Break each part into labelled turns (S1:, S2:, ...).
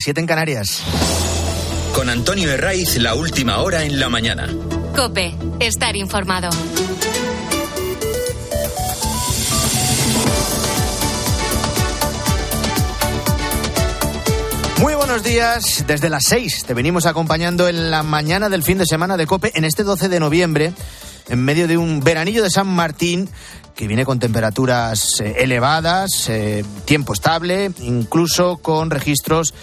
S1: Siete en Canarias.
S2: Con Antonio Herraiz, la última hora en la mañana.
S3: Cope, estar informado.
S1: Muy buenos días. Desde las seis te venimos acompañando en la mañana del fin de semana de Cope en este 12 de noviembre, en medio de un veranillo de San Martín que viene con temperaturas eh, elevadas, eh, tiempo estable, incluso con registros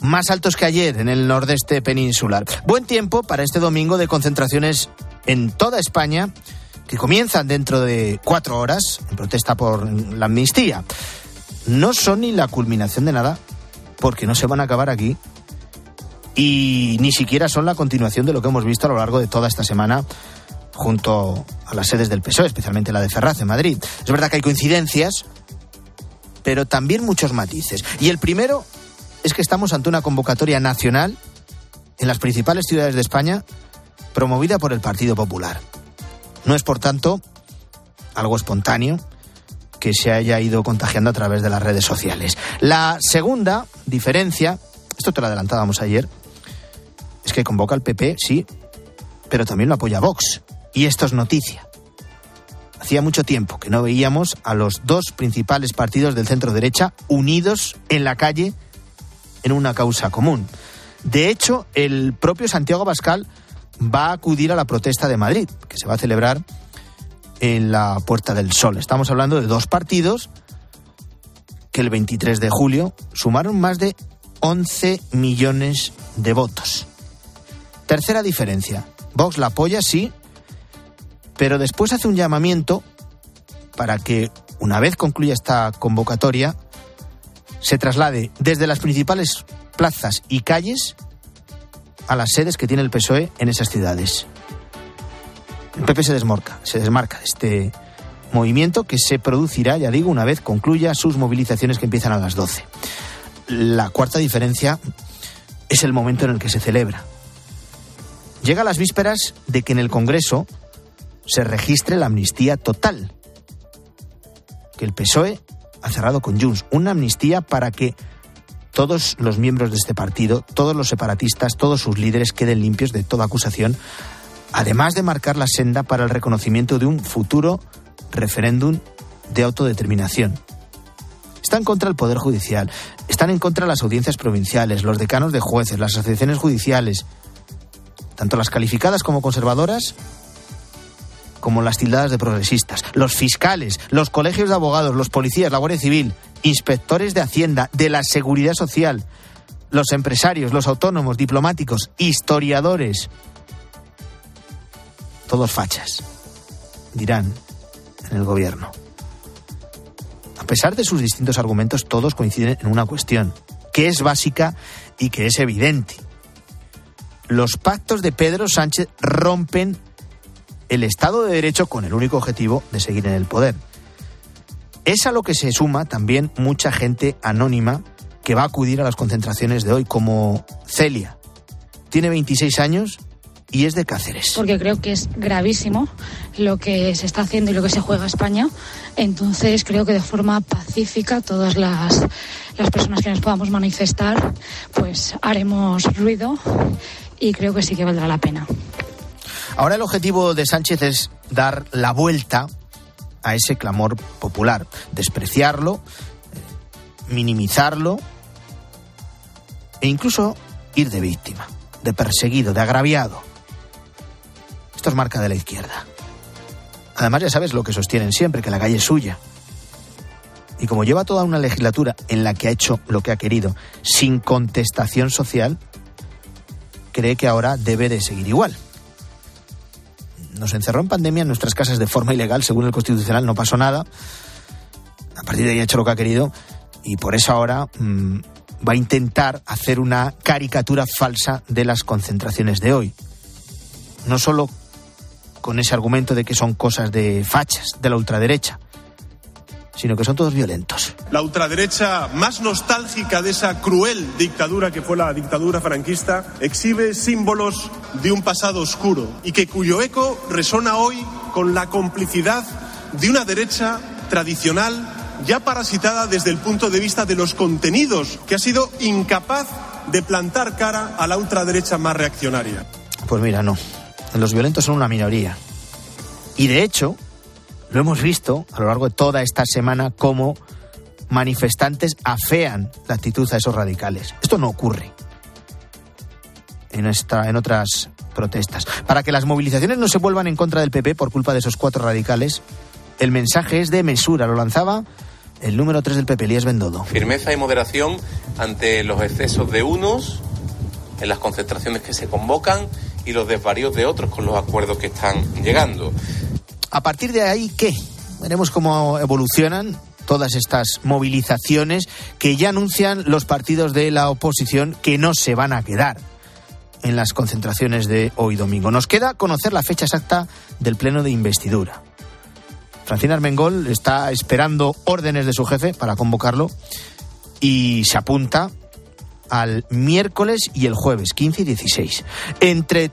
S1: más altos que ayer en el nordeste peninsular. Buen tiempo para este domingo de concentraciones en toda España que comienzan dentro de cuatro horas en protesta por la amnistía. No son ni la culminación de nada porque no se van a acabar aquí y ni siquiera son la continuación de lo que hemos visto a lo largo de toda esta semana junto a las sedes del PSOE, especialmente la de Ferraz en Madrid. Es verdad que hay coincidencias, pero también muchos matices. Y el primero es que estamos ante una convocatoria nacional en las principales ciudades de España promovida por el Partido Popular. No es, por tanto, algo espontáneo que se haya ido contagiando a través de las redes sociales. La segunda diferencia, esto te lo adelantábamos ayer, es que convoca al PP, sí, pero también lo apoya Vox. Y esto es noticia. Hacía mucho tiempo que no veíamos a los dos principales partidos del centro derecha unidos en la calle en una causa común. De hecho, el propio Santiago Bascal va a acudir a la protesta de Madrid, que se va a celebrar en la Puerta del Sol. Estamos hablando de dos partidos que el 23 de julio sumaron más de 11 millones de votos. Tercera diferencia. Vox la apoya, sí, pero después hace un llamamiento para que, una vez concluya esta convocatoria, se traslade desde las principales plazas y calles a las sedes que tiene el PSOE en esas ciudades. El PP se desmarca, se desmarca de este movimiento que se producirá, ya digo, una vez concluya sus movilizaciones que empiezan a las 12. La cuarta diferencia es el momento en el que se celebra. Llega a las vísperas de que en el Congreso se registre la amnistía total. Que el PSOE ha cerrado con Junts una amnistía para que todos los miembros de este partido, todos los separatistas, todos sus líderes queden limpios de toda acusación, además de marcar la senda para el reconocimiento de un futuro referéndum de autodeterminación. Está en contra el Poder Judicial, están en contra las audiencias provinciales, los decanos de jueces, las asociaciones judiciales, tanto las calificadas como conservadoras como las tildadas de progresistas, los fiscales, los colegios de abogados, los policías, la Guardia Civil, inspectores de Hacienda, de la Seguridad Social, los empresarios, los autónomos, diplomáticos, historiadores. Todos fachas, dirán en el gobierno. A pesar de sus distintos argumentos, todos coinciden en una cuestión, que es básica y que es evidente. Los pactos de Pedro Sánchez rompen el Estado de Derecho con el único objetivo de seguir en el poder. Es a lo que se suma también mucha gente anónima que va a acudir a las concentraciones de hoy, como Celia. Tiene 26 años y es de Cáceres.
S4: Porque creo que es gravísimo lo que se está haciendo y lo que se juega España. Entonces creo que de forma pacífica todas las, las personas que nos podamos manifestar, pues haremos ruido y creo que sí que valdrá la pena.
S1: Ahora el objetivo de Sánchez es dar la vuelta a ese clamor popular, despreciarlo, eh, minimizarlo e incluso ir de víctima, de perseguido, de agraviado. Esto es marca de la izquierda. Además ya sabes lo que sostienen siempre, que la calle es suya. Y como lleva toda una legislatura en la que ha hecho lo que ha querido, sin contestación social, cree que ahora debe de seguir igual nos encerró en pandemia en nuestras casas de forma ilegal, según el Constitucional, no pasó nada. A partir de ahí ha hecho lo que ha querido y por eso ahora mmm, va a intentar hacer una caricatura falsa de las concentraciones de hoy. No solo con ese argumento de que son cosas de fachas, de la ultraderecha, sino que son todos violentos.
S5: La ultraderecha más nostálgica de esa cruel dictadura que fue la dictadura franquista exhibe símbolos de un pasado oscuro y que cuyo eco resona hoy con la complicidad de una derecha tradicional ya parasitada desde el punto de vista de los contenidos, que ha sido incapaz de plantar cara a la ultraderecha más reaccionaria.
S1: Pues mira, no. Los violentos son una minoría. Y de hecho, lo hemos visto a lo largo de toda esta semana cómo manifestantes afean la actitud a esos radicales. Esto no ocurre en, esta, en otras protestas. Para que las movilizaciones no se vuelvan en contra del PP por culpa de esos cuatro radicales, el mensaje es de mesura. Lo lanzaba el número 3 del PP, Elías Bendodo.
S6: Firmeza y moderación ante los excesos de unos, en las concentraciones que se convocan y los desvaríos de otros con los acuerdos que están llegando.
S1: A partir de ahí, ¿qué? Veremos cómo evolucionan todas estas movilizaciones que ya anuncian los partidos de la oposición que no se van a quedar en las concentraciones de hoy domingo. Nos queda conocer la fecha exacta del pleno de investidura. Francina Armengol está esperando órdenes de su jefe para convocarlo y se apunta al miércoles y el jueves, 15 y 16. Entre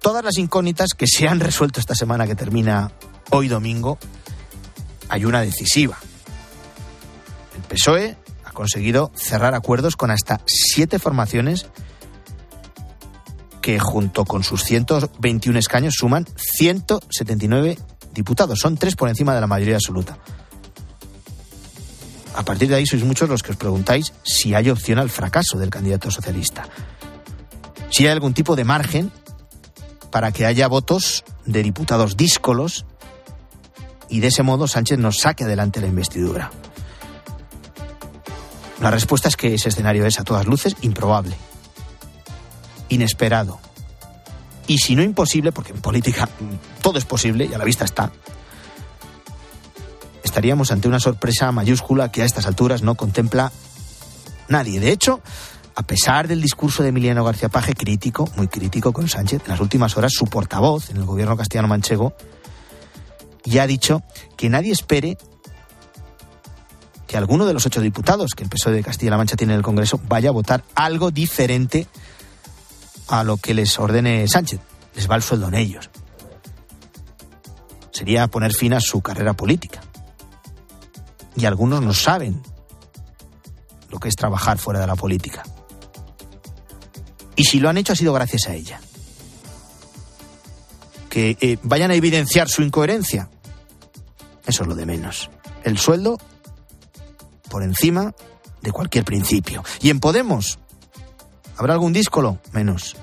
S1: todas las incógnitas que se han resuelto esta semana que termina hoy domingo, hay una decisiva. El PSOE ha conseguido cerrar acuerdos con hasta siete formaciones que junto con sus 121 escaños suman 179 diputados. Son tres por encima de la mayoría absoluta. A partir de ahí sois muchos los que os preguntáis si hay opción al fracaso del candidato socialista. Si hay algún tipo de margen para que haya votos de diputados díscolos y de ese modo Sánchez nos saque adelante la investidura. La respuesta es que ese escenario es a todas luces improbable, inesperado. Y si no imposible, porque en política todo es posible y a la vista está, estaríamos ante una sorpresa mayúscula que a estas alturas no contempla nadie. De hecho, a pesar del discurso de Emiliano García Paje crítico, muy crítico con Sánchez, en las últimas horas su portavoz en el gobierno castellano manchego ya ha dicho que nadie espere que alguno de los ocho diputados que el PSOE de Castilla-La Mancha tiene en el Congreso vaya a votar algo diferente a lo que les ordene Sánchez. Les va el sueldo en ellos. Sería poner fin a su carrera política. Y algunos no saben lo que es trabajar fuera de la política. Y si lo han hecho ha sido gracias a ella. Que eh, vayan a evidenciar su incoherencia. Eso es lo de menos. El sueldo por encima de cualquier principio. Y en Podemos, ¿habrá algún díscolo? Menos.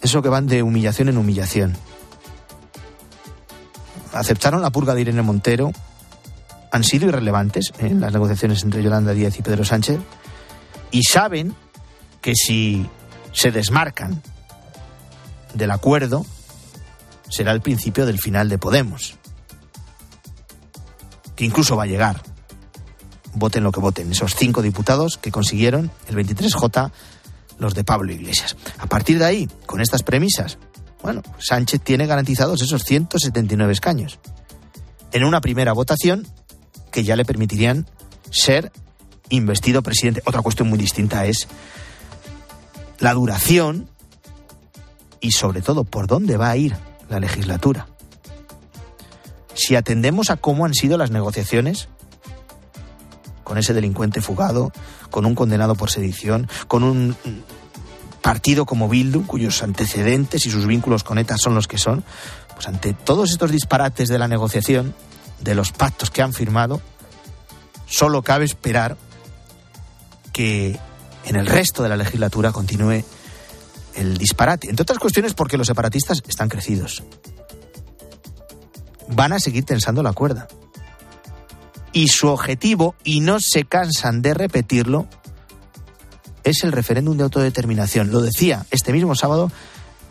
S1: Eso que van de humillación en humillación. Aceptaron la purga de Irene Montero, han sido irrelevantes en las negociaciones entre Yolanda Díaz y Pedro Sánchez, y saben que si se desmarcan del acuerdo, será el principio del final de Podemos, que incluso va a llegar voten lo que voten, esos cinco diputados que consiguieron el 23J los de Pablo Iglesias. A partir de ahí, con estas premisas, bueno, Sánchez tiene garantizados esos 179 escaños. En una primera votación que ya le permitirían ser investido presidente. Otra cuestión muy distinta es la duración y sobre todo por dónde va a ir la legislatura. Si atendemos a cómo han sido las negociaciones, con ese delincuente fugado, con un condenado por sedición, con un partido como Bildu, cuyos antecedentes y sus vínculos con ETA son los que son, pues ante todos estos disparates de la negociación, de los pactos que han firmado, solo cabe esperar que en el resto de la legislatura continúe el disparate. Entre otras cuestiones porque los separatistas están crecidos. Van a seguir tensando la cuerda y su objetivo, y no se cansan de repetirlo, es el referéndum de autodeterminación. Lo decía este mismo sábado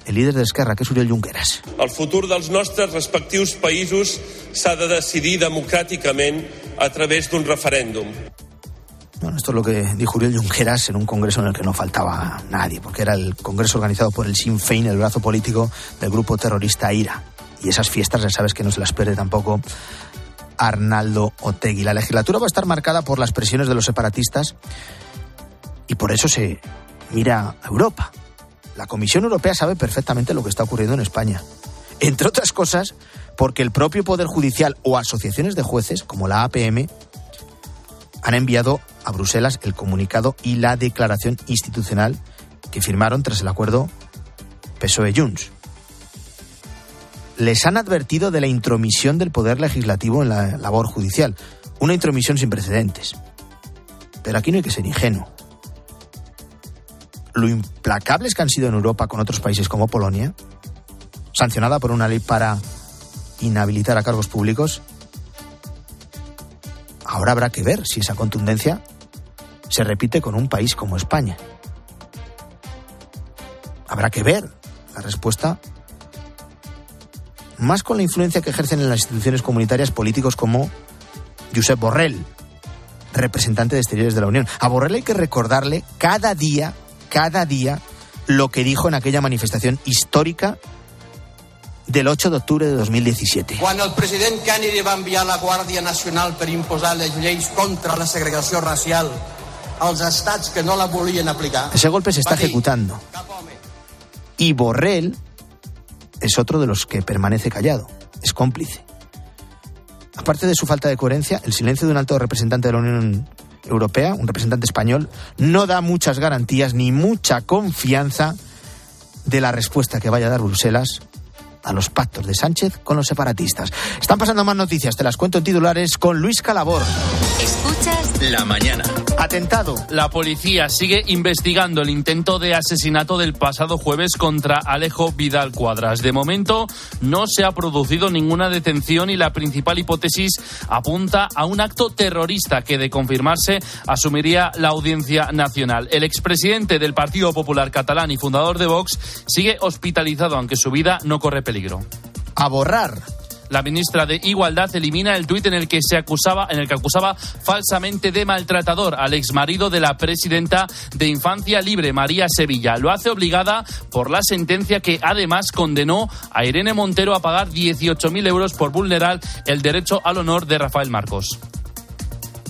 S1: el líder de Esquerra, que es Uriel Junqueras.
S7: El futur dels nostres respectius països s'ha de decidir democràticament a través d'un referèndum.
S1: Bueno, esto es lo que dijo Uriel Junqueras en un congreso en el que no faltaba nadie, porque era el congreso organizado por el Sinn Féin, el brazo político del grupo terrorista IRA. Y esas fiestas ya sabes que no se las pierde tampoco Arnaldo Otegui. La legislatura va a estar marcada por las presiones de los separatistas y por eso se mira a Europa. La Comisión Europea sabe perfectamente lo que está ocurriendo en España. Entre otras cosas, porque el propio Poder Judicial o asociaciones de jueces, como la APM, han enviado a Bruselas el comunicado y la declaración institucional que firmaron tras el acuerdo PSOE-Junts. Les han advertido de la intromisión del Poder Legislativo en la labor judicial, una intromisión sin precedentes. Pero aquí no hay que ser ingenuo. Lo implacables que han sido en Europa con otros países como Polonia, sancionada por una ley para inhabilitar a cargos públicos, ahora habrá que ver si esa contundencia se repite con un país como España. Habrá que ver la respuesta más con la influencia que ejercen en las instituciones comunitarias políticos como Josep Borrell, representante de Exteriores de la Unión. A Borrell hay que recordarle cada día, cada día, lo que dijo en aquella manifestación histórica del 8 de octubre de 2017.
S8: Quan el president Kennedy va enviar la Guàrdia Nacional per imposar les lleis contra la segregació racial als estats que no la volien aplicar...
S1: Ese golpe se está ejecutando.
S8: "Cap home,
S1: Y Borrell es otro de los que permanece callado, es cómplice. Aparte de su falta de coherencia, el silencio de un alto representante de la Unión Europea, un representante español, no da muchas garantías ni mucha confianza de la respuesta que vaya a dar Bruselas a los pactos de Sánchez con los separatistas. Están pasando más noticias, te las cuento en titulares con Luis Calabor.
S2: La mañana.
S1: Atentado.
S9: La policía sigue investigando el intento de asesinato del pasado jueves contra Alejo Vidal Cuadras. De momento no se ha producido ninguna detención y la principal hipótesis apunta a un acto terrorista que de confirmarse asumiría la Audiencia Nacional. El expresidente del Partido Popular Catalán y fundador de Vox sigue hospitalizado aunque su vida no corre peligro.
S1: A borrar.
S9: La ministra de Igualdad elimina el tuit en el que se acusaba, en el que acusaba falsamente de maltratador al exmarido de la presidenta de Infancia Libre, María Sevilla. Lo hace obligada por la sentencia que además condenó a Irene Montero a pagar 18.000 euros por vulnerar el derecho al honor de Rafael Marcos.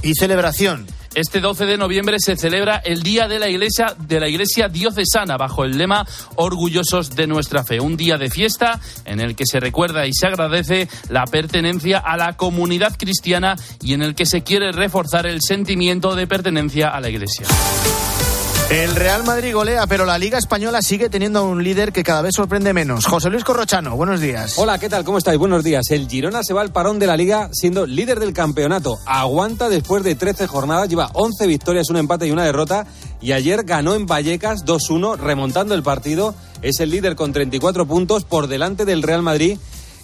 S1: Y celebración.
S9: Este 12 de noviembre se celebra el Día de la Iglesia de la Iglesia Diocesana bajo el lema Orgullosos de nuestra fe, un día de fiesta en el que se recuerda y se agradece la pertenencia a la comunidad cristiana y en el que se quiere reforzar el sentimiento de pertenencia a la Iglesia.
S1: El Real Madrid golea, pero la Liga Española sigue teniendo un líder que cada vez sorprende menos. José Luis Corrochano, buenos días.
S10: Hola, ¿qué tal? ¿Cómo estáis? Buenos días. El Girona se va al parón de la liga siendo líder del campeonato. Aguanta después de 13 jornadas, lleva 11 victorias, un empate y una derrota. Y ayer ganó en Vallecas 2-1, remontando el partido. Es el líder con 34 puntos por delante del Real Madrid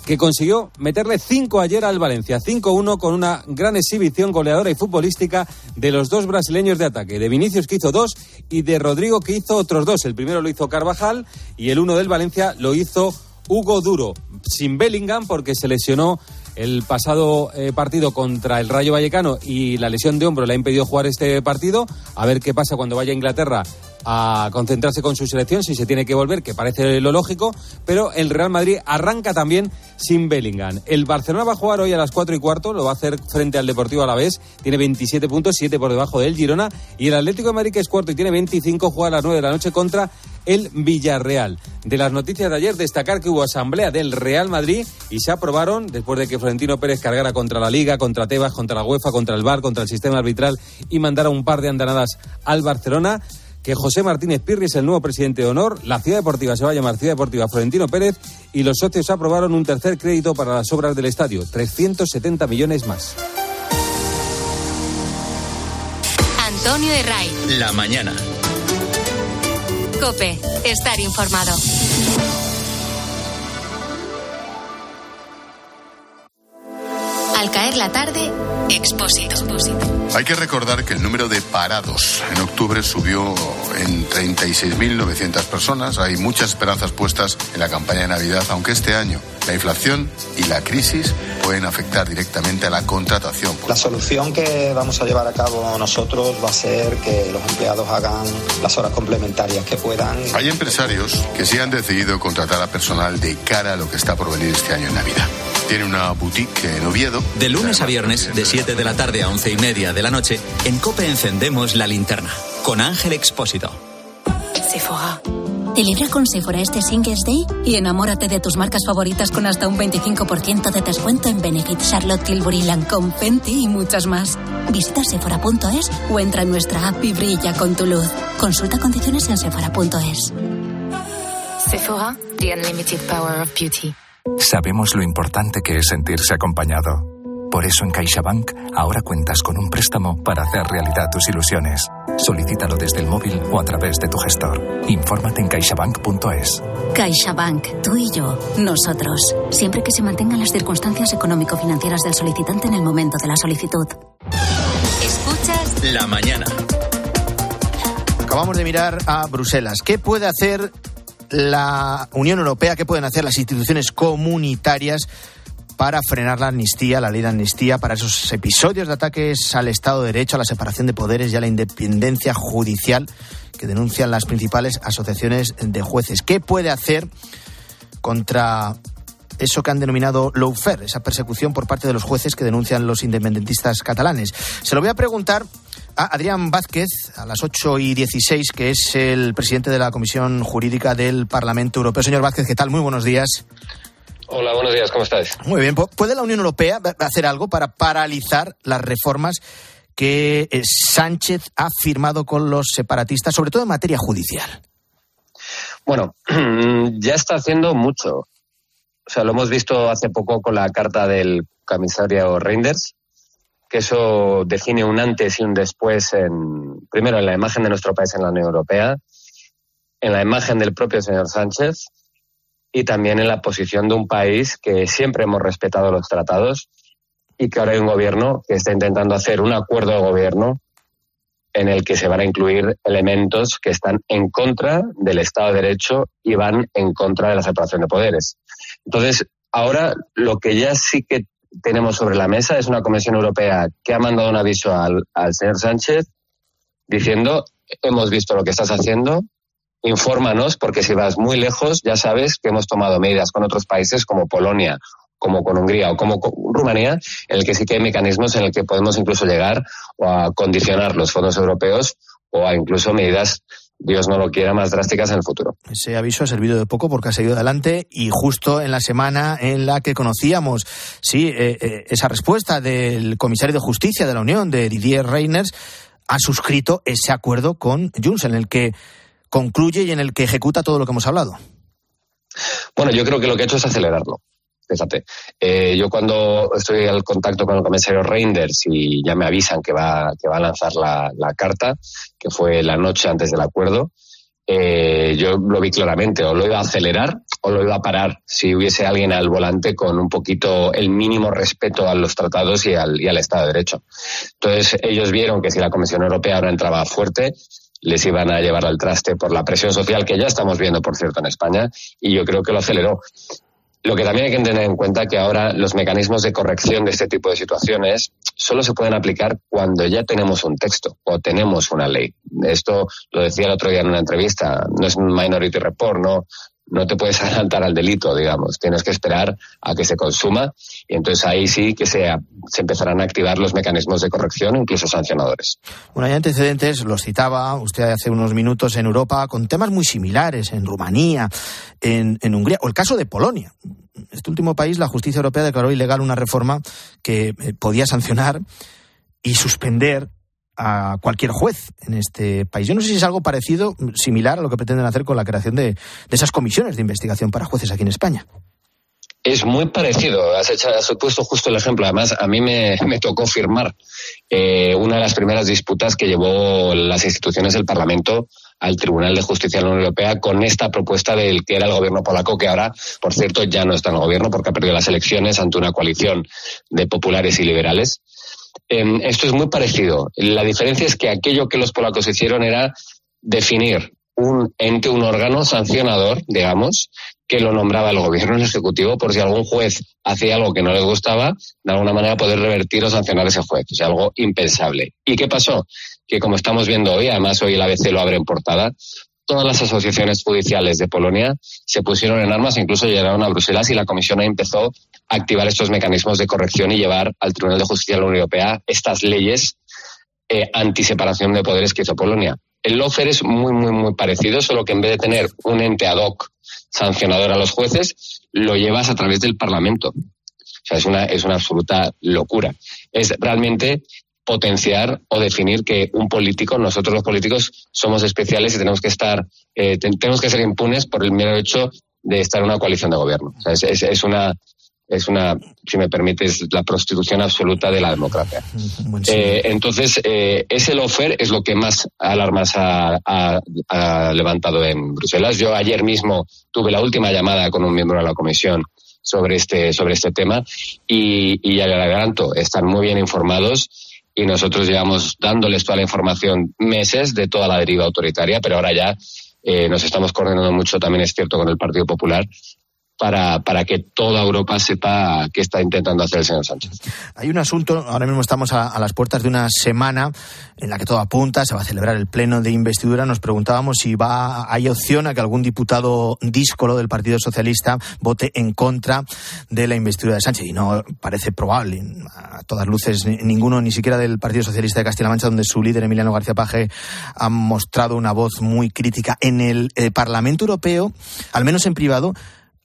S10: que consiguió meterle 5 ayer al Valencia. 5-1 con una gran exhibición goleadora y futbolística de los dos brasileños de ataque. De Vinicius que hizo dos y de Rodrigo que hizo otros dos. El primero lo hizo Carvajal y el uno del Valencia lo hizo Hugo Duro. Sin Bellingham porque se lesionó el pasado eh, partido contra el Rayo Vallecano y la lesión de hombro le ha impedido jugar este partido. A ver qué pasa cuando vaya a Inglaterra a concentrarse con su selección, si se tiene que volver, que parece lo lógico, pero el Real Madrid arranca también sin Bellingham. El Barcelona va a jugar hoy a las 4 y cuarto, lo va a hacer frente al Deportivo a la vez, tiene 27 puntos, 7 por debajo del Girona, y el Atlético de Madrid, que es cuarto y tiene 25, juega a las 9 de la noche contra el Villarreal. De las noticias de ayer, destacar que hubo asamblea del Real Madrid y se aprobaron, después de que Florentino Pérez cargara contra la Liga, contra Tebas, contra la UEFA, contra el VAR, contra el sistema arbitral y mandara un par de andanadas al Barcelona, que José Martínez Pirri es el nuevo presidente de honor, la ciudad deportiva se va a llamar Ciudad Deportiva Florentino Pérez y los socios aprobaron un tercer crédito para las obras del estadio, 370 millones más.
S3: Antonio Herray.
S2: La mañana.
S3: Cope, estar informado. Al caer la tarde, Expósito.
S11: Hay que recordar que el número de parados en octubre subió en 36.900 personas. Hay muchas esperanzas puestas en la campaña de Navidad, aunque este año la inflación y la crisis pueden afectar directamente a la contratación.
S12: La solución que vamos a llevar a cabo nosotros va a ser que los empleados hagan las horas complementarias que puedan.
S11: Hay empresarios que sí han decidido contratar a personal de cara a lo que está por venir este año en Navidad. Tiene una boutique en Oviedo.
S2: De lunes a viernes, de 7 de la tarde a 11 y media de la noche, en Cope encendemos la linterna. Con Ángel Expósito.
S3: Sephora.
S13: Celebra con Sephora este Singles Day y enamórate de tus marcas favoritas con hasta un 25% de descuento en Benefit, Charlotte Tilbury, Lancome, Fenty y muchas más. Visita sephora.es o entra en nuestra app y brilla con tu luz. Consulta condiciones en sephora.es.
S14: Sephora, the unlimited power of beauty.
S15: Sabemos lo importante que es sentirse acompañado. Por eso en CaixaBank ahora cuentas con un préstamo para hacer realidad tus ilusiones. Solicítalo desde el móvil o a través de tu gestor. Infórmate en caixabank.es.
S13: CaixaBank, tú y yo, nosotros. Siempre que se mantengan las circunstancias económico-financieras del solicitante en el momento de la solicitud.
S3: Escuchas
S2: La mañana.
S1: Acabamos de mirar a Bruselas. ¿Qué puede hacer la Unión Europea? ¿Qué pueden hacer las instituciones comunitarias? para frenar la amnistía, la ley de amnistía, para esos episodios de ataques al Estado de Derecho, a la separación de poderes y a la independencia judicial que denuncian las principales asociaciones de jueces. ¿Qué puede hacer contra eso que han denominado lawfare, esa persecución por parte de los jueces que denuncian los independentistas catalanes? Se lo voy a preguntar Adrián Vázquez, a las 8 y 16, que es el presidente de la Comisión Jurídica del Parlamento Europeo. Señor Vázquez, ¿qué tal? Muy buenos días.
S16: Hola, buenos días, ¿cómo estáis?
S1: Muy bien, ¿puede la Unión Europea hacer algo para paralizar las reformas que eh, Sánchez ha firmado con los separatistas, sobre todo en materia judicial?
S16: Bueno, ya está haciendo mucho. O sea, lo hemos visto hace poco con la carta del comisario Reinders, que eso define un antes y un después, en, primero en la imagen de nuestro país en la Unión Europea, en la imagen del propio señor Sánchez y también en la posición de un país que siempre hemos respetado los tratados y que ahora hay un gobierno que está intentando hacer un acuerdo de gobierno en el que se van a incluir elementos que están en contra del Estado de Derecho y van en contra de la separación de poderes. Entonces, ahora lo que ya sí que tenemos sobre la mesa es una Comisión Europea que ha mandado un aviso al, señor Sánchez diciendo hemos visto lo que estás haciendo, infórmanos, porque si vas muy lejos, ya sabes que hemos tomado medidas con otros países como Polonia, como con Hungría o como con Rumanía, en el que sí que hay mecanismos en el que podemos incluso llegar a condicionar los fondos europeos o a incluso medidas Dios no lo quiera, más drásticas en el futuro.
S1: Ese aviso ha servido de poco porque ha seguido adelante y justo en la semana en la que conocíamos, sí, eh, eh, esa respuesta del comisario de Justicia de la Unión, de Didier Reiners, ha suscrito ese acuerdo con Junts, en el que concluye y en el que ejecuta todo lo que hemos hablado.
S16: Bueno, yo creo que lo que ha hecho es acelerarlo. Fíjate, eh, yo cuando estoy al contacto con el comisario Reinders y ya me avisan que va, que va a lanzar la, carta, que fue la noche antes del acuerdo, eh, yo lo vi claramente, o lo iba a acelerar o lo iba a parar si hubiese alguien al volante con un poquito el mínimo respeto a los tratados y al, y al Estado de Derecho. Entonces ellos vieron que si la Comisión Europea ahora entraba fuerte, les iban a llevar al traste por la presión social que ya estamos viendo, por cierto, en España, y yo creo que lo aceleró. Lo que también hay que tener en cuenta que ahora los mecanismos de corrección de este tipo de situaciones solo se pueden aplicar cuando ya tenemos un texto o tenemos una ley. Esto lo decía el otro día en una entrevista, no es un minority report, no, no te puedes adelantar al delito, digamos. Tienes que esperar a que se consuma y entonces ahí sí que se, se empezarán a activar los mecanismos de corrección, incluso sancionadores.
S1: Bueno, hay antecedentes, los citaba usted hace unos minutos en Europa, con temas muy similares, en Rumanía, en, en Hungría, o el caso de Polonia. Este último país, la justicia europea declaró ilegal una reforma que eh, podía sancionar y suspender a cualquier juez en este país. Yo no sé si es algo parecido, similar a lo que pretenden hacer con la creación de, esas comisiones de investigación para jueces aquí en España.
S16: Es muy parecido. Has, hecho, has puesto justo el ejemplo. Además, a mí me, tocó firmar eh, una de las primeras disputas que llevó las instituciones del Parlamento al Tribunal de Justicia de la Unión Europea con esta propuesta del que era el gobierno polaco, que ahora, por cierto, ya no está en el gobierno porque ha perdido las elecciones ante una coalición de populares y liberales. Em, esto es muy parecido. La diferencia es que aquello que los polacos hicieron era definir un ente, un órgano sancionador, digamos, que lo nombraba el gobierno ejecutivo por si algún juez hacía algo que no les gustaba, de alguna manera poder revertir o sancionar a ese juez. O sea, algo impensable. ¿Y qué pasó? Que como estamos viendo hoy, además hoy el ABC lo abre en portada, todas las asociaciones judiciales de Polonia se pusieron en armas, incluso llegaron a Bruselas y la Comisión empezó activar estos mecanismos de corrección y llevar al Tribunal de Justicia de la Unión Europea estas leyes eh, antiseparación de poderes que hizo Polonia. el lawfare es muy, muy, muy parecido, solo que en vez de tener un ente ad hoc sancionador a los jueces, lo llevas a través del Parlamento. O sea, es una, es una absoluta locura. Es realmente potenciar o definir que un político, nosotros los políticos somos especiales y tenemos que estar, eh, tenemos que ser impunes por el mero hecho de estar en una coalición de gobierno. O sea, es, una, es una, si me permites, la prostitución absoluta de la democracia. Eh, entonces, eh, ese lofer es lo que más alarmas ha, ha, ha, levantado en Bruselas. Yo ayer mismo tuve la última llamada con un miembro de la comisión sobre este, sobre este tema y, y ya le adelanto, están muy bien informados y nosotros llevamos dándoles toda la información meses de toda la deriva autoritaria, pero ahora ya eh, nos estamos coordinando mucho, también es cierto, con el Partido Popular para, para que toda Europa sepa qué está intentando hacer el señor Sánchez.
S1: Hay un asunto, ahora mismo estamos a, las puertas de una semana en la que todo apunta, se va a celebrar el pleno de investidura. Nos preguntábamos si va, hay opción a que algún diputado díscolo del Partido Socialista vote en contra de la investidura de Sánchez. Y no parece probable, a todas luces, ninguno, ni siquiera del Partido Socialista de Castilla-La Mancha, donde su líder, Emiliano García Paje, ha mostrado una voz muy crítica. En el eh, Parlamento Europeo, al menos en privado,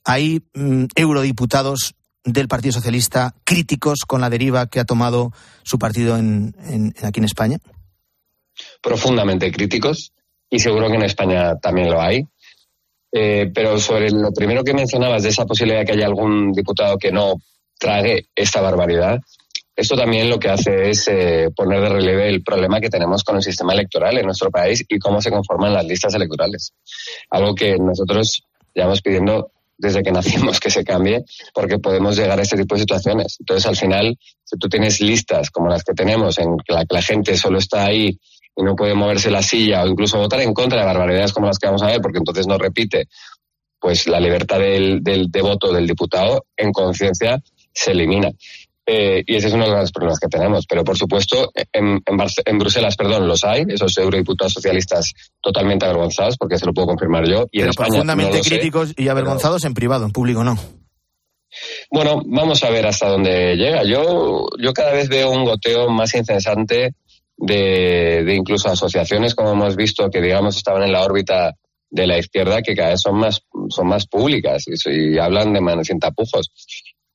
S1: hay mm, eurodiputados del Partido Socialista críticos con la deriva que ha tomado su partido aquí en España?
S16: Profundamente críticos y seguro que en España también lo hay. Eh, pero sobre lo primero que mencionabas de esa posibilidad de que haya algún diputado que no trague esta barbaridad, esto también lo que hace es eh, poner de relieve el problema que tenemos con el sistema electoral en nuestro país y cómo se conforman las listas electorales. Algo que nosotros llevamos pidiendo desde que nacimos que se cambie, porque podemos llegar a este tipo de situaciones. Entonces, al final, si tú tienes listas como las que tenemos, en la que la gente solo está ahí y no puede moverse la silla o incluso votar en contra de barbaridades como las que vamos a ver, porque entonces no repite, pues la libertad del, del de voto del diputado en conciencia se elimina. Eh, y ese es uno de los problemas que tenemos. Pero, por supuesto, en, en, en, Bruselas, perdón, los hay, esos eurodiputados socialistas totalmente avergonzados, porque se lo puedo confirmar yo. Y
S1: pero
S16: en España
S1: profundamente
S16: no
S1: críticos
S16: sé,
S1: y avergonzados
S16: pero...
S1: en privado, en público no.
S16: Bueno, vamos a ver hasta dónde llega. Yo, yo cada vez veo un goteo más incesante de, de incluso asociaciones, como hemos visto, que digamos estaban en la órbita de la izquierda, que cada vez son más, son más públicas y, y hablan de manos sin tapujos.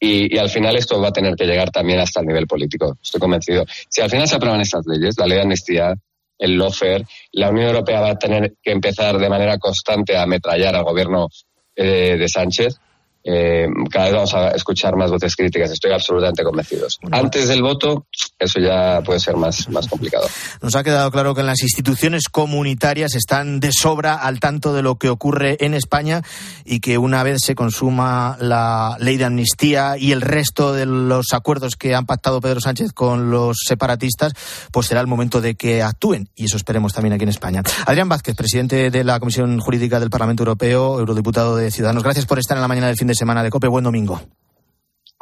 S16: Y, al final esto va a tener que llegar también hasta el nivel político, estoy convencido. Si al final se aprueban estas leyes, la ley de amnistía, el lawfare, la Unión Europea va a tener que empezar de manera constante a ametrallar al gobierno eh, de Sánchez. Eh, cada vez vamos a escuchar más voces críticas, estoy absolutamente convencido. Antes del voto, eso ya puede ser más, más complicado.
S1: Nos ha quedado claro que las instituciones comunitarias están de sobra al tanto de lo que ocurre en España y que una vez se consuma la ley de amnistía y el resto de los acuerdos que han pactado Pedro Sánchez con los separatistas, pues será el momento de que actúen y eso esperemos también aquí en España. Adrián Vázquez, presidente de la Comisión Jurídica del Parlamento Europeo, eurodiputado de Ciudadanos, gracias por estar en la mañana del fin de semana de COPE. Buen domingo.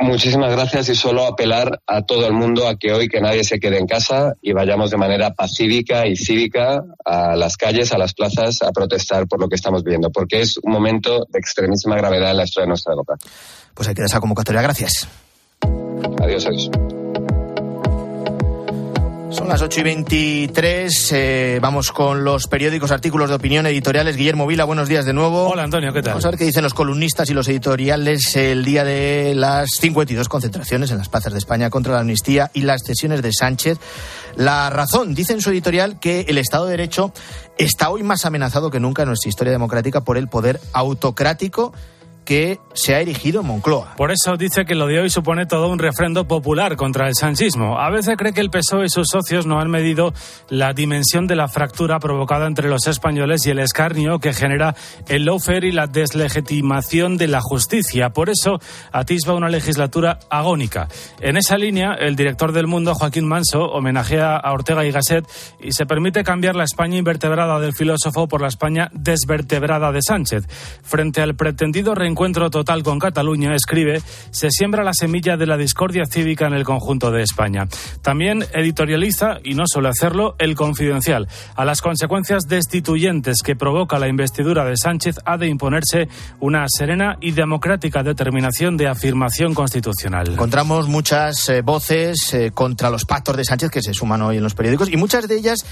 S16: Muchísimas gracias y solo apelar a todo el mundo a que hoy que nadie se quede en casa y vayamos de manera pacífica y cívica a las calles, a las plazas, a protestar por lo que estamos viendo, porque es un momento de extremísima gravedad en la historia de nuestra Europa.
S1: Pues hay que dar esa convocatoria. Gracias.
S16: Adiós, adiós.
S1: Son las 8 y 23. Eh, vamos con los periódicos, artículos de opinión, editoriales. Guillermo Vila, buenos días de nuevo.
S17: Hola, Antonio, ¿qué tal?
S1: Vamos a ver qué dicen los columnistas y los editoriales el día de las 52 concentraciones en las plazas de España contra la amnistía y las cesiones de Sánchez. La razón, dice en su editorial, que el Estado de Derecho está hoy más amenazado que nunca en nuestra historia democrática por el poder autocrático que se ha erigido en Moncloa.
S17: Por eso dice que lo de hoy supone todo un refrendo popular contra el sanchismo. A veces cree que el PSOE y sus socios no han medido la dimensión de la fractura provocada entre los españoles y el escarnio que genera el lawfare y la deslegitimación de la justicia. Por eso atisba una legislatura agónica. En esa línea, el director del Mundo, Joaquín Manso, homenajea a Ortega y Gasset y se permite cambiar la España invertebrada del filósofo por la España desvertebrada de Sánchez. Frente al pretendido encuentro total con Cataluña, escribe, se siembra la semilla de la discordia cívica en el conjunto de España. También editorializa, y no suele hacerlo, el confidencial. A las consecuencias destituyentes que provoca la investidura de Sánchez ha de imponerse una serena y democrática determinación de afirmación constitucional.
S1: Encontramos muchas eh, voces eh, contra los pactos de Sánchez que se suman hoy en los periódicos y muchas de ellas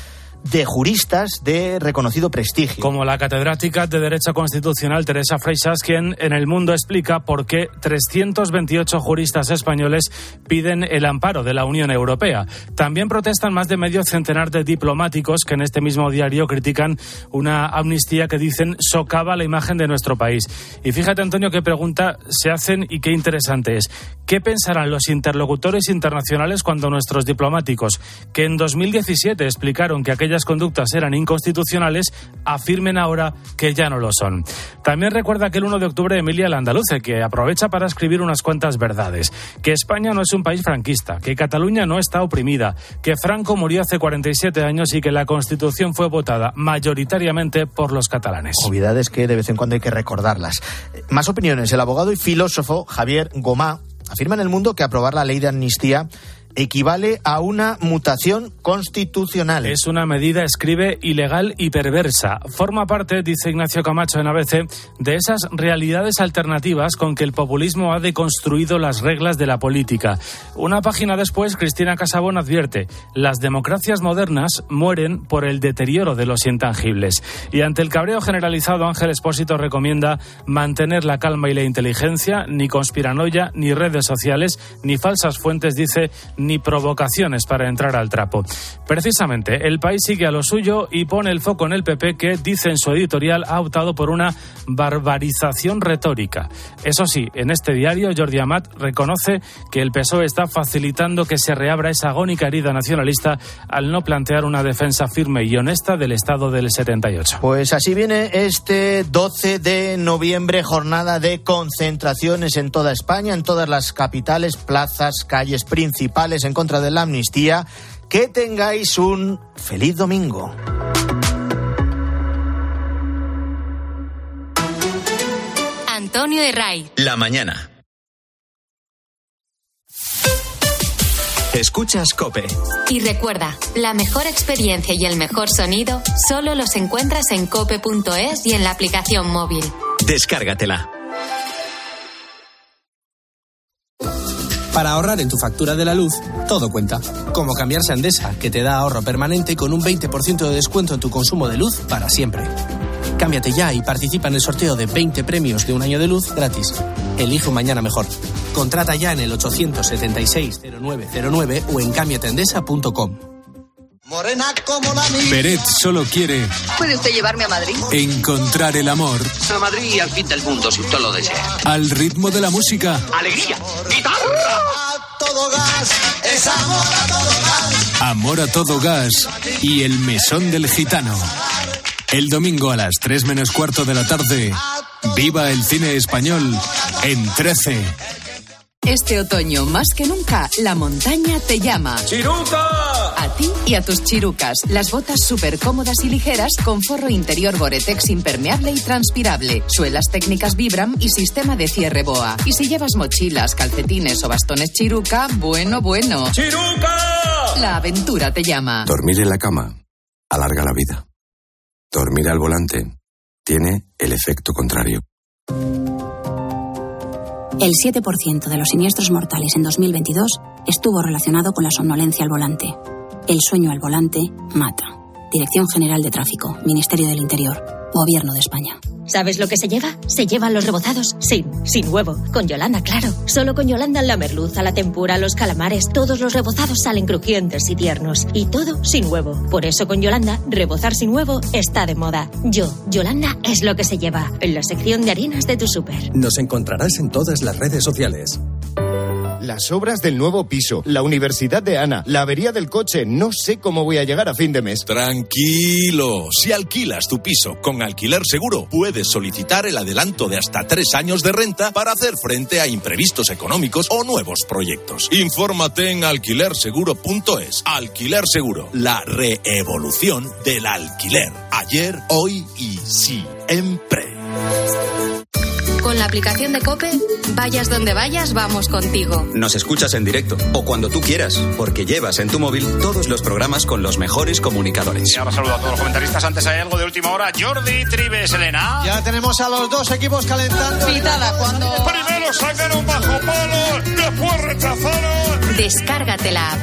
S1: de juristas de reconocido prestigio.
S17: Como la catedrática de Derecho Constitucional Teresa Freixas, quien en el mundo explica por qué 328 juristas españoles piden el amparo de la Unión Europea. También protestan más de medio centenar de diplomáticos que en este mismo diario critican una amnistía que dicen socava la imagen de nuestro país. Y fíjate, Antonio, qué pregunta se hacen y qué interesante es. ¿Qué pensarán los interlocutores internacionales cuando nuestros diplomáticos, que en 2017 explicaron que aquellas conductas eran inconstitucionales, afirmen ahora que ya no lo son? También recuerda que el 1 de octubre Emilia Landaluce, que aprovecha para escribir unas cuantas verdades, que España no es un país franquista, que Cataluña no está oprimida, que Franco murió hace 47 años y que la Constitución fue votada mayoritariamente por los catalanes.
S1: Obviedades que de vez en cuando hay que recordarlas. Más opiniones. El abogado y filósofo Javier Gomá afirma en el mundo que aprobar la ley de amnistía equivale a una mutación constitucional.
S17: Es una medida, escribe, ilegal y perversa. Forma parte, dice Ignacio Camacho en ABC, de esas realidades alternativas con que el populismo ha deconstruido las reglas de la política. Una página después, Cristina Casabón advierte, las democracias modernas mueren por el deterioro de los intangibles. Y ante el cabreo generalizado, Ángel Espósito recomienda mantener la calma y la inteligencia, ni conspiranoia, ni redes sociales, ni falsas fuentes, dice, ni provocaciones para entrar al trapo. Precisamente, el país sigue a lo suyo y pone el foco en el PP que, dice en su editorial, ha optado por una barbarización retórica. Eso sí, en este diario, Jordi Amat reconoce que el PSOE está facilitando que se reabra esa agónica herida nacionalista al no plantear una defensa firme y honesta del Estado del 78.
S1: Pues así viene este 12 de noviembre, jornada de concentraciones en toda España, en todas las capitales, plazas, calles principales en contra de la amnistía. Que tengáis un feliz domingo.
S3: Antonio de Ray.
S2: La mañana. Escuchas Cope.
S3: Y recuerda, la mejor experiencia y el mejor sonido solo los encuentras en cope.es y en la aplicación móvil.
S2: Descárgatela.
S18: Para ahorrar en tu factura de la luz, todo cuenta. Como cambiarse a Endesa, que te da ahorro permanente con un 20% de descuento en tu consumo de luz para siempre. Cámbiate ya y participa en el sorteo de 20 premios de un año de luz gratis. Elige un mañana mejor. Contrata ya en el 876-0909 o en cambiatendesa.com.
S19: Morena como la mía.
S20: Peret solo quiere
S21: ¿Puede usted llevarme a Madrid?
S20: encontrar el amor
S21: A Madrid y al fin del mundo, si usted lo desea.
S20: al ritmo de la música.
S21: ¡Alegría! ¡Guitarra!
S19: Todo gas, es amor a todo gas.
S20: Amor a todo gas y el mesón del gitano. El domingo a las 3 menos cuarto de la tarde, viva el cine español en 13.
S22: Este otoño, más que nunca, la montaña te llama.
S20: ¡Chiruca!
S22: A ti y a tus chirucas. Las botas súper cómodas y ligeras con forro interior Gore-Tex impermeable y transpirable. Suelas técnicas Vibram y sistema de cierre BOA. Y si llevas mochilas, calcetines o bastones chiruca, bueno, bueno.
S20: ¡Chiruca!
S22: La aventura te llama.
S23: Dormir en la cama alarga la vida. Dormir al volante tiene el efecto contrario.
S24: El 7% de los siniestros mortales en 2022 estuvo relacionado con la somnolencia al volante. El sueño al volante mata. Dirección General de Tráfico, Ministerio del Interior, Gobierno de España.
S25: ¿Sabes lo que se lleva? Se llevan los rebozados sin, sin huevo. Con Yolanda, claro. Solo con Yolanda la merluza, la tempura, los calamares, todos los rebozados salen crujientes y tiernos. Y todo sin huevo. Por eso con Yolanda, rebozar sin huevo está de moda. Yo, Yolanda, es lo que se lleva. En la sección de harinas de tu súper.
S26: Nos encontrarás en todas las redes sociales.
S27: Las obras del nuevo piso, la universidad de Ana, la avería del coche. No sé cómo voy a llegar a fin de mes.
S28: Tranquilo, si alquilas tu piso con alquiler seguro, puedes solicitar el adelanto de hasta tres años de renta para hacer frente a imprevistos económicos o nuevos proyectos. Infórmate en alquilerseguro.es. Alquiler Seguro, la reevolución del alquiler. Ayer, hoy y siempre.
S3: La aplicación de Cope, vayas donde vayas, vamos contigo.
S2: Nos escuchas en directo o cuando tú quieras, porque llevas en tu móvil todos los programas con los mejores comunicadores.
S29: Y ahora saludo a todos los comentaristas. Antes hay algo de última hora. Jordi Tribes, Elena.
S30: Ya tenemos a los dos equipos calentando.
S25: Pitada cuando.
S29: Primero sacaron bajo palo, después rechazaron.
S3: Descárgate la app.